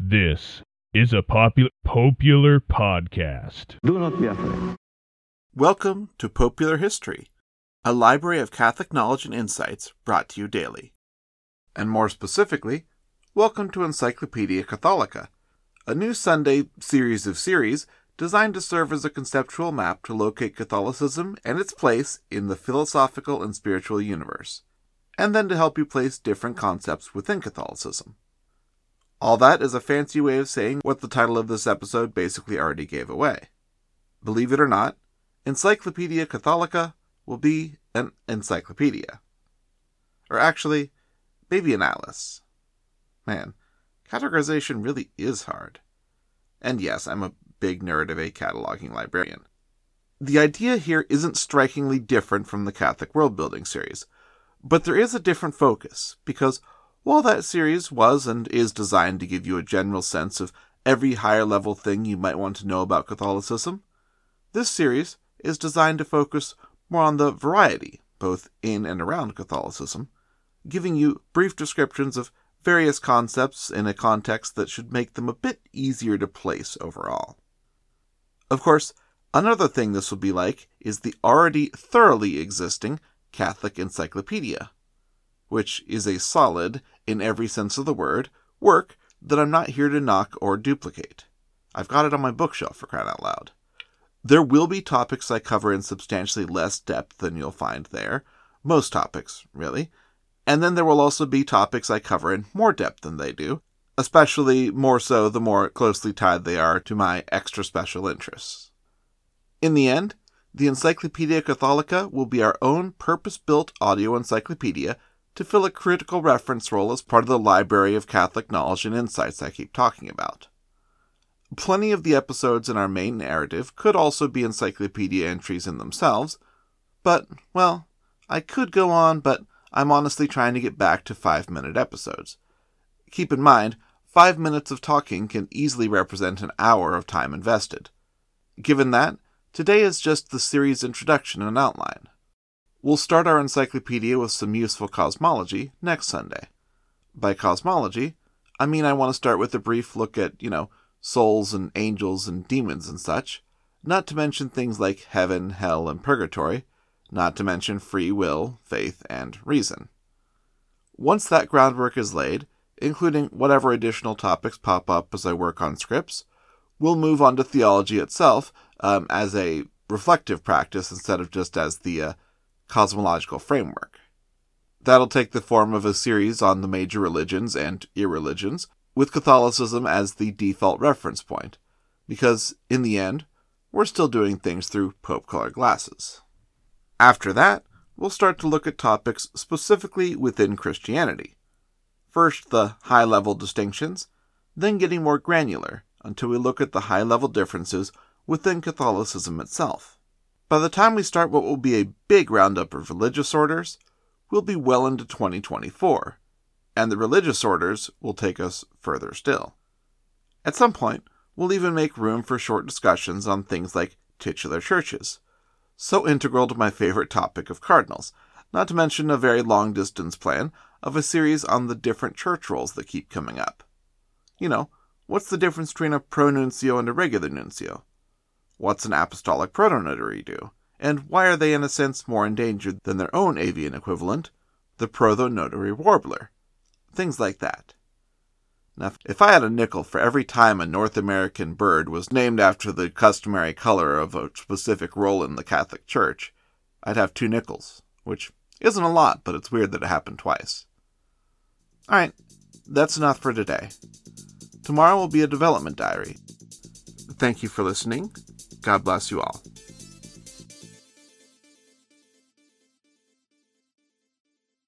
This is a popular popular podcast. Do not be afraid. Welcome to Popeular History, a library of Catholic knowledge and insights brought to you daily. And more specifically, welcome to Encyclopedia Catholica, a new Sunday series of series designed to serve as a conceptual map to locate Catholicism and its place in the philosophical and spiritual universe, and then to help you place different concepts within Catholicism. All that is a fancy way of saying what the title of this episode basically already gave away. Believe it or not, Encyclopedia Catholica will be an encyclopedia. Or actually, maybe an atlas. Man, categorization really is hard. And yes, I'm a big of a cataloging librarian. The idea here isn't strikingly different from the Catholic World Building series, but there is a different focus, because while that series was and is designed to give you a general sense of every higher level thing you might want to know about Catholicism, this series is designed to focus more on the variety, both in and around Catholicism, giving you brief descriptions of various concepts in a context that should make them a bit easier to place overall. Of course, another thing this will be like is the already thoroughly existing Catholic Encyclopedia, which is a solid, in every sense of the word, work that I'm not here to knock or duplicate. I've got it on my bookshelf for crying out loud. There will be topics I cover in substantially less depth than you'll find there, most topics, really, and then there will also be topics I cover in more depth than they do, especially more so the more closely tied they are to my extra special interests. In the end, the Encyclopedia Catholica will be our own purpose built audio encyclopedia to fill a critical reference role as part of the library of Catholic knowledge and insights I keep talking about. Plenty of the episodes in our main narrative could also be encyclopedia entries in themselves, but, well, I could go on, but I'm honestly trying to get back to five minute episodes. Keep in mind, five minutes of talking can easily represent an hour of time invested. Given that, today is just the series introduction and outline. We'll start our encyclopedia with some useful cosmology next Sunday. By cosmology, I mean I want to start with a brief look at, you know, souls and angels and demons and such, not to mention things like heaven, hell, and purgatory, not to mention free will, faith, and reason. Once that groundwork is laid, including whatever additional topics pop up as I work on scripts, we'll move on to theology itself um, as a reflective practice instead of just as the uh, cosmological framework. That'll take the form of a series on the major religions and irreligions, with Catholicism as the default reference point, because, in the end, we're still doing things through Pope color glasses. After that, we'll start to look at topics specifically within Christianity. First, the high level distinctions, then getting more granular until we look at the high level differences within Catholicism itself. By the time we start what will be a big roundup of religious orders, we'll be well into 2024, and the religious orders will take us further still. At some point, we'll even make room for short discussions on things like titular churches, so integral to my favorite topic of cardinals, not to mention a very long distance plan of a series on the different church roles that keep coming up. You know, what's the difference between a pronuncio and a regular nuncio? What's an apostolic protonotary do? And why are they in a sense more endangered than their own avian equivalent, the prothonotary warbler? Things like that. Now, if I had a nickel for every time a North American bird was named after the customary color of a specific role in the Catholic Church, I'd have two nickels, which isn't a lot, but it's weird that it happened twice. Alright, that's enough for today. Tomorrow will be a development diary. Thank you for listening. God bless you all.